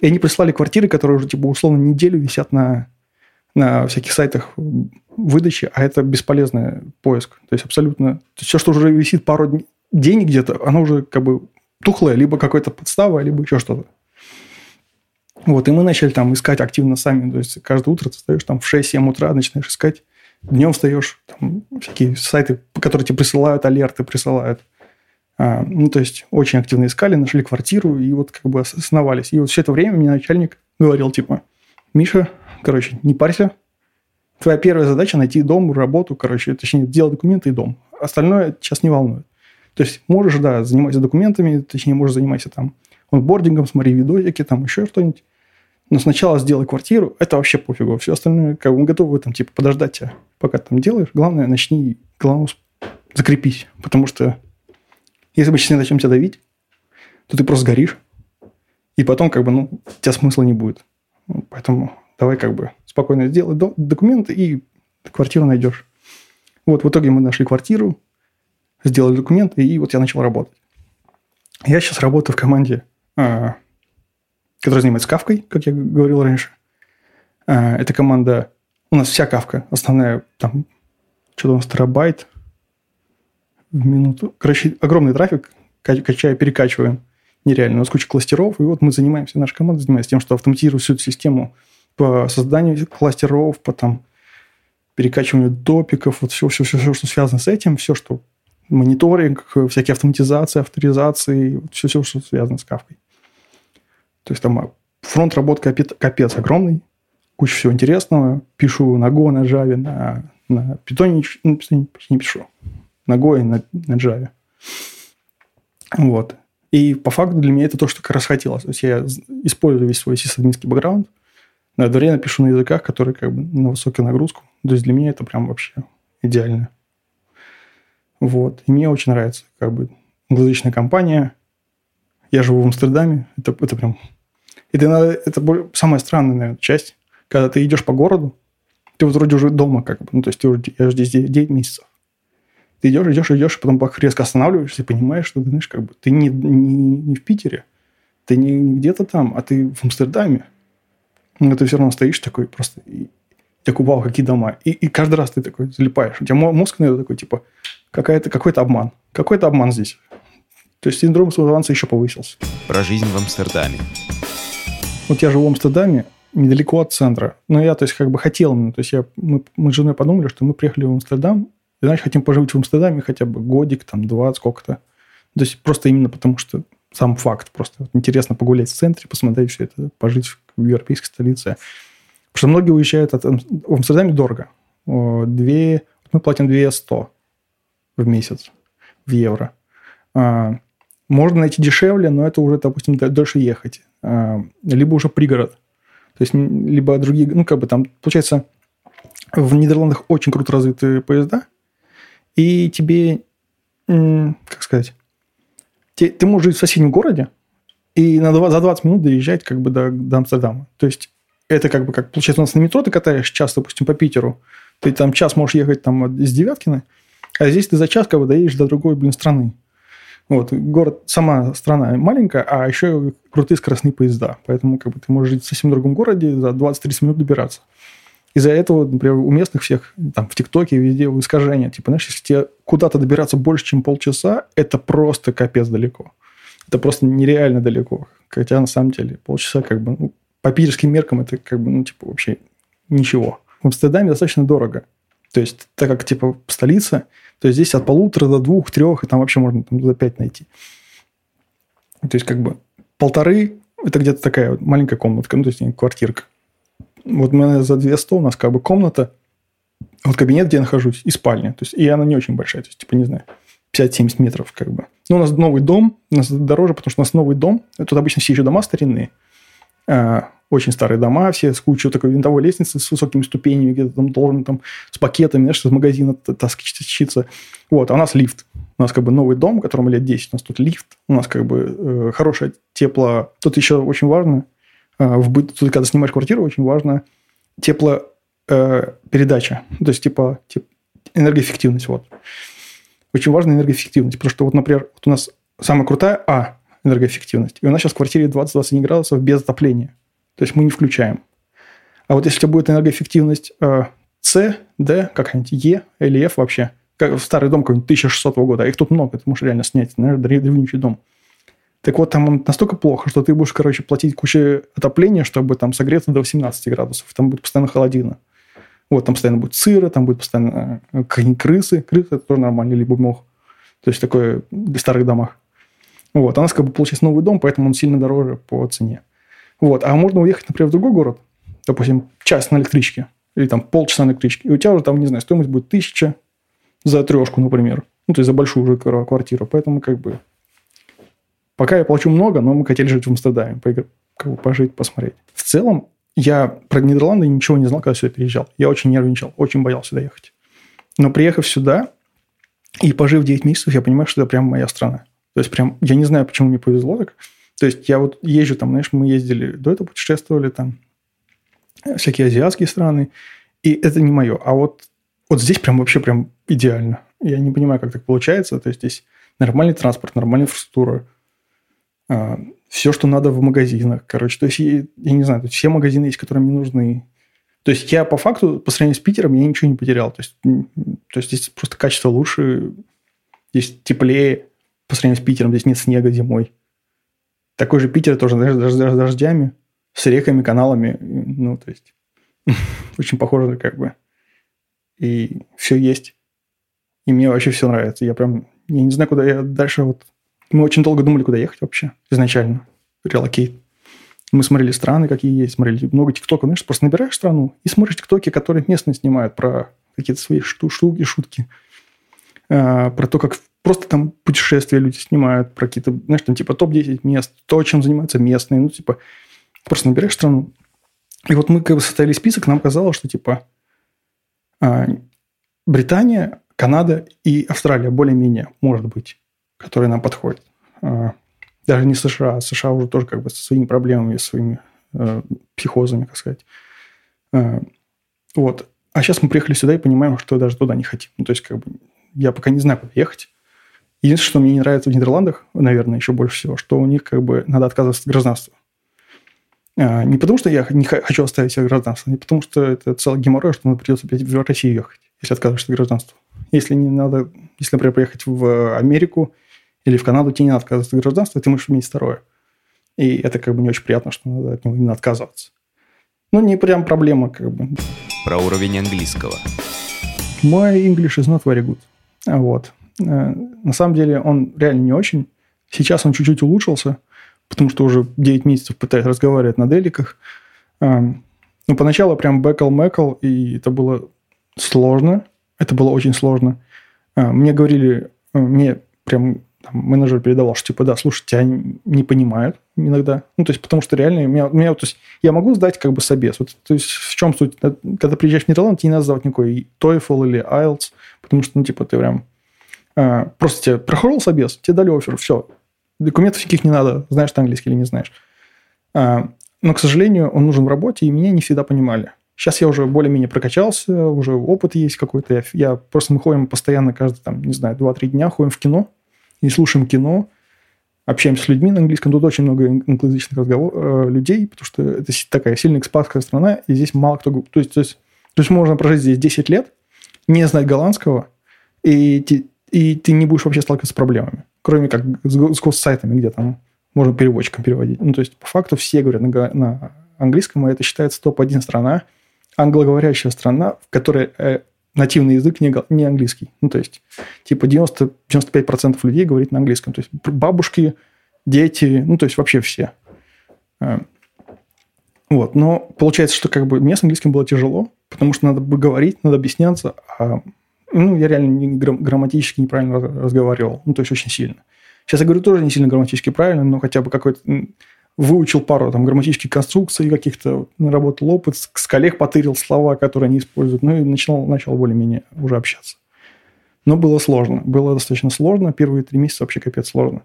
И они прислали квартиры, которые уже, типа, условно, неделю висят на, на всяких сайтах выдачи, а это бесполезный поиск. То есть абсолютно... То есть все, что уже висит пару дней где-то, оно уже как бы тухлое, либо какая-то подстава, либо еще что-то. Вот, и мы начали там искать активно сами. То есть каждое утро ты встаешь там в 6-7 утра, начинаешь искать днем встаешь, там всякие сайты, которые тебе присылают, алерты присылают. А, ну, то есть, очень активно искали, нашли квартиру и вот как бы основались. И вот все это время мне начальник говорил, типа, Миша, короче, не парься, твоя первая задача найти дом, работу, короче, точнее, делать документы и дом. Остальное сейчас не волнует. То есть, можешь, да, заниматься документами, точнее, можешь заниматься там онбордингом, смотри видосики, там еще что-нибудь. Но сначала сделай квартиру, это вообще пофигу. Все остальное, как бы мы готовы там, типа, подождать тебя, пока ты там делаешь. Главное, начни, главное, закрепись. Потому что если мы сейчас не начнем тебя давить, то ты просто горишь. И потом, как бы, ну, у тебя смысла не будет. Поэтому давай, как бы, спокойно сделай документы и квартиру найдешь. Вот, в итоге мы нашли квартиру, сделали документы, и вот я начал работать. Я сейчас работаю в команде а, которая занимается кавкой, как я говорил раньше. А, эта команда... У нас вся кавка основная, там, что-то у нас терабайт в минуту. Короче, огромный трафик, качая, перекачиваем. Нереально. У нас куча кластеров, и вот мы занимаемся, наша команда занимается тем, что автоматизирует всю эту систему по созданию кластеров, по там, перекачиванию топиков, вот все, все, все, все, что связано с этим, все, что мониторинг, всякие автоматизации, авторизации, все, все, что связано с кавкой. То есть там фронт работ капец, капец огромный, куча всего интересного. Пишу на Go, на Java, на, на Python, ну, не пишу. На Go и на, на Java. Вот. И по факту для меня это то, что как раз хотелось. То есть я использую весь свой сисадминский бэкграунд, но одновременно пишу на языках, которые как бы на высокую нагрузку. То есть для меня это прям вообще идеально. Вот. И мне очень нравится как бы англоязычная компания. Я живу в Амстердаме. Это, это прям это, это самая странная, наверное, часть, когда ты идешь по городу, ты вот вроде уже дома как бы, ну, то есть ты уже, я здесь 9 месяцев. Ты идешь, идешь, идешь, и потом резко останавливаешься и понимаешь, что знаешь, как бы ты не, не, не в Питере, ты не, не где-то там, а ты в Амстердаме. Но ты все равно стоишь такой просто... И, такой, вау, какие дома. И, и каждый раз ты такой залипаешь. У тебя мозг, наверное, такой, типа, какая-то, какой-то обман. Какой-то обман здесь. То есть синдром самозванца еще повысился. Про жизнь в Амстердаме. Вот я живу в Амстердаме, недалеко от центра. Но я, то есть, как бы хотел, то есть, я, мы, мы с женой подумали, что мы приехали в Амстердам, и, значит, хотим пожить в Амстердаме хотя бы годик, там, два, сколько-то. То есть, просто именно потому, что сам факт. Просто интересно погулять в центре, посмотреть все это, пожить в европейской столице. Потому что многие уезжают от... В Амстердаме дорого. Две... Мы платим 200 в месяц в евро. А, можно найти дешевле, но это уже, допустим, дольше ехать. А, либо уже пригород. То есть, либо другие... Ну, как бы там, получается, в Нидерландах очень круто развитые поезда, и тебе, как сказать, ты, можешь жить в соседнем городе и на 20, за 20 минут доезжать как бы до, до Амстердама. То есть, это как бы, как получается, у нас на метро ты катаешь час, допустим, по Питеру, ты там час можешь ехать там с Девяткина, а здесь ты за час как бы доедешь до другой, блин, страны. Вот, город, сама страна маленькая, а еще крутые скоростные поезда. Поэтому как бы ты можешь жить в совсем другом городе, за 20-30 минут добираться. Из-за этого, например, у местных всех, там, в ТикТоке, везде искажения. Типа, знаешь, если тебе куда-то добираться больше, чем полчаса, это просто капец далеко. Это просто нереально далеко. Хотя, на самом деле, полчаса, как бы, ну, по питерским меркам, это, как бы, ну, типа, вообще ничего. В Амстердаме достаточно дорого. То есть, так как, типа, столица, то есть, здесь от полутора до двух, трех, и там вообще можно там, за пять найти. То есть, как бы, полторы – это где-то такая вот маленькая комнатка, ну, то есть, квартирка. Вот у меня за 200 у нас как бы комната, вот кабинет, где я нахожусь, и спальня. То есть, и она не очень большая, то есть, типа, не знаю, 50-70 метров как бы. Но у нас новый дом, у нас дороже, потому что у нас новый дом. Тут обычно все еще дома старинные. А, очень старые дома, все с кучей такой винтовой лестницы с высокими ступенями, где-то там должен там с пакетами, знаешь, из магазина таскаться. Вот, а у нас лифт. У нас как бы новый дом, которому лет 10, у нас тут лифт, у нас как бы э, хорошее тепло. Тут еще очень важно, э, в быт, тут, когда снимаешь квартиру, очень важно теплопередача. Э, То есть, типа, типа энергоэффективность. Вот. Очень важна энергоэффективность. Потому что, вот, например, вот у нас самая крутая А энергоэффективность. И у нас сейчас в квартире 20-21 градусов без отопления. То есть, мы не включаем. А вот если у тебя будет энергоэффективность э, С, Д, какая-нибудь Е или F вообще, как старый дом какой-нибудь 1600 года, а их тут много, ты можешь реально снять, наверное, древнючий дом. Так вот, там он настолько плохо, что ты будешь, короче, платить кучу отопления, чтобы там согреться до 18 градусов. Там будет постоянно холодина. Вот, там постоянно будет сыро, там будет постоянно э, крысы. Крысы – это тоже нормально, либо мох. То есть, такое в старых домах. Вот, а у нас как бы получается новый дом, поэтому он сильно дороже по цене. Вот, а можно уехать, например, в другой город, допустим, час на электричке, или там полчаса на электричке, и у тебя уже там, не знаю, стоимость будет тысяча за трешку, например. Ну, то есть, за большую уже квартиру. Поэтому, как бы, пока я плачу много, но мы хотели жить в Амстердаме, как бы пожить, посмотреть. В целом, я про Нидерланды ничего не знал, когда сюда переезжал. Я очень нервничал, очень боялся сюда ехать. Но приехав сюда и пожив 9 месяцев, я понимаю, что это прям моя страна. То есть, прям, я не знаю, почему мне повезло так. То есть, я вот езжу там, знаешь, мы ездили, до этого путешествовали там, всякие азиатские страны, и это не мое. А вот, вот здесь прям вообще прям идеально. Я не понимаю, как так получается. То есть, здесь нормальный транспорт, нормальная инфраструктура, а, все, что надо в магазинах, короче. То есть, я, я не знаю, все магазины есть, которые мне нужны. То есть, я по факту, по сравнению с Питером, я ничего не потерял. То есть, то есть здесь просто качество лучше, здесь теплее по сравнению с Питером, здесь нет снега зимой. Такой же Питер тоже, с дождями, с реками, каналами. Ну, то есть, очень похоже как бы. И все есть. И мне вообще все нравится. Я прям, я не знаю, куда я дальше вот мы очень долго думали, куда ехать вообще изначально. Релокейт. Мы смотрели страны, какие есть, смотрели много тиктоков. Знаешь, просто набираешь страну и смотришь тиктоки, которые местные снимают про какие-то свои штуки, шутки. А, про то, как просто там путешествия люди снимают, про какие-то, знаешь, там типа топ-10 мест, то, чем занимаются местные. Ну, типа, просто набираешь страну. И вот мы как бы составили список, нам казалось, что типа а, Британия, Канада и Австралия более-менее может быть которые нам подходят. А, даже не США, США уже тоже как бы со своими проблемами, своими э, психозами, как сказать. Э, вот. А сейчас мы приехали сюда и понимаем, что даже туда не хотим. Ну, то есть, как бы, я пока не знаю, куда ехать. Единственное, что мне не нравится в Нидерландах, наверное, еще больше всего, что у них как бы надо отказываться от гражданства. А, не потому, что я не хочу оставить себе гражданство, не потому, что это целый геморрой, что надо придется опять в Россию ехать, если отказываешься от гражданства. Если не надо, если, например, поехать в Америку или в Канаду, тебе не надо отказываться от гражданства, ты можешь иметь второе. И это как бы не очень приятно, что надо от него именно отказываться. Ну, не прям проблема, как бы. Про уровень английского. Мой English is not very good. Вот. Э, на самом деле он реально не очень. Сейчас он чуть-чуть улучшился, потому что уже 9 месяцев пытаюсь разговаривать на деликах. Э, но поначалу прям бэкл-мэкл, и это было сложно. Это было очень сложно. Э, мне говорили, мне прям там, менеджер передавал, что типа, да, слушай, тебя не понимают иногда. Ну, то есть, потому что реально, меня, меня, то есть, я могу сдать как бы собес. Вот, то есть, в чем суть? Когда приезжаешь в Нидерланды, тебе не надо сдавать никакой TOEFL или IELTS, потому что, ну, типа, ты прям а, просто тебе прохорол собес, тебе дали офер, все. Документов никаких не надо, знаешь ты английский или не знаешь. А, но, к сожалению, он нужен в работе, и меня не всегда понимали. Сейчас я уже более-менее прокачался, уже опыт есть какой-то. Я, я просто мы ходим постоянно каждый, там, не знаю, 2-3 дня ходим в кино и слушаем кино, общаемся с людьми на английском. Тут очень много англоязычных разговор, э, людей, потому что это такая сильная экспатская страна, и здесь мало кто... То есть, то есть, то есть можно прожить здесь 10 лет, не знать голландского, и и ты не будешь вообще сталкиваться с проблемами. Кроме как с, с госсайтами, где там можно переводчиком переводить. Ну, то есть, по факту все говорят на, на английском, и это считается топ-1 страна, англоговорящая страна, в которой э, нативный язык не, не английский. Ну, то есть, типа 90, 95% людей говорит на английском. То есть, бабушки, дети, ну, то есть, вообще все. Э, вот. Но получается, что как бы мне с английским было тяжело, потому что надо бы говорить, надо объясняться, а ну, я реально не грамматически неправильно разговаривал. Ну, то есть, очень сильно. Сейчас я говорю тоже не сильно грамматически правильно, но хотя бы какой-то выучил пару там грамматических конструкций каких-то, наработал опыт, с коллег потырил слова, которые они используют, ну и начал, начал более-менее уже общаться. Но было сложно. Было достаточно сложно. Первые три месяца вообще капец сложно.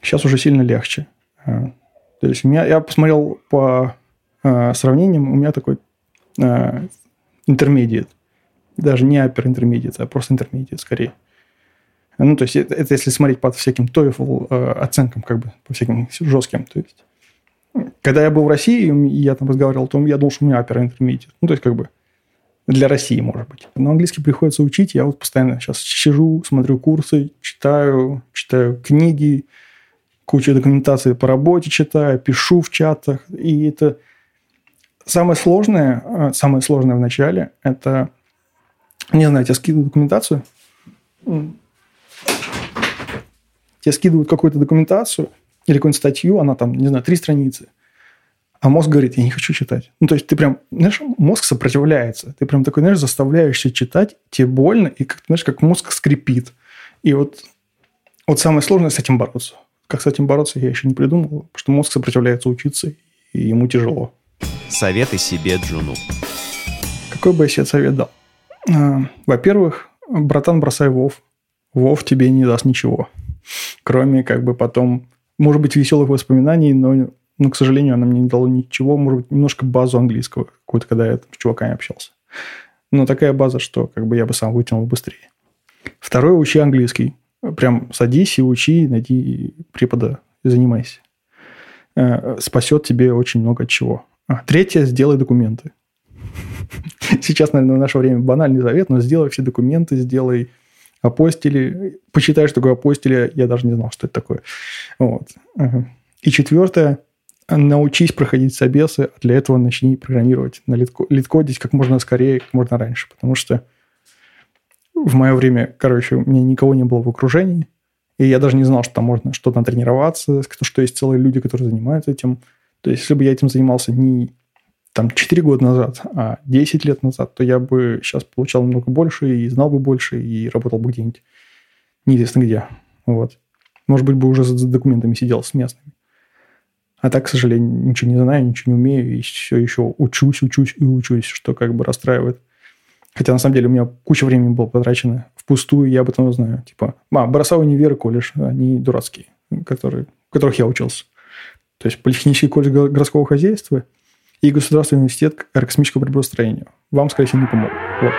Сейчас уже сильно легче. А, то есть, у меня, я посмотрел по э, сравнениям, у меня такой э, intermediate даже не upper intermediate, а просто intermediate скорее. Ну, то есть, это, это если смотреть по всяким TOEFL э, оценкам, как бы, по всяким жестким. То есть, когда я был в России, и я там разговаривал, то я думал, что у меня upper intermediate. Ну, то есть, как бы, для России, может быть. Но английский приходится учить. Я вот постоянно сейчас сижу, смотрю курсы, читаю, читаю книги, кучу документации по работе читаю, пишу в чатах. И это самое сложное, э, самое сложное в начале – это не знаю, тебе скидывают документацию. Тебе скидывают какую-то документацию или какую-нибудь статью, она там, не знаю, три страницы. А мозг говорит, я не хочу читать. Ну, то есть, ты прям, знаешь, мозг сопротивляется. Ты прям такой, знаешь, заставляешься читать, тебе больно, и, как, знаешь, как мозг скрипит. И вот, вот самое сложное с этим бороться. Как с этим бороться, я еще не придумал, потому что мозг сопротивляется учиться, и ему тяжело. Советы себе Джуну. Какой бы я себе совет дал? А, во-первых, братан, бросай Вов. Вов тебе не даст ничего. Кроме как бы потом, может быть, веселых воспоминаний, но, но к сожалению, она мне не дала ничего. Может быть, немножко базу английского какую-то, когда я с чуваками общался. Но такая база, что как бы я бы сам вытянул быстрее. Второе, учи английский. Прям садись и учи, найди препода и занимайся. Э, спасет тебе очень много чего. А, третье, сделай документы. Сейчас, наверное, в наше время банальный завет, но сделай все документы, сделай апостили. Почитай, что такое апостили. Я даже не знал, что это такое. Вот. И четвертое. Научись проходить собесы. А для этого начни программировать, на литкодить как можно скорее, как можно раньше. Потому что в мое время, короче, у меня никого не было в окружении. И я даже не знал, что там можно что-то натренироваться, что есть целые люди, которые занимаются этим. То есть, если бы я этим занимался не там 4 года назад, а 10 лет назад, то я бы сейчас получал намного больше и знал бы больше, и работал бы где-нибудь неизвестно где. Вот. Может быть, бы уже за документами сидел с местными. А так, к сожалению, ничего не знаю, ничего не умею, и все еще учусь, учусь и учусь, что как бы расстраивает. Хотя, на самом деле, у меня куча времени было потрачено впустую, я об этом знаю. Типа, а, бросал универ и колледж, они дурацкие, которые, в которых я учился. То есть, политехнический колледж городского хозяйства – и Государственный университет аэрокосмического приборостроения. Вам, скорее всего, не помогут. Вот.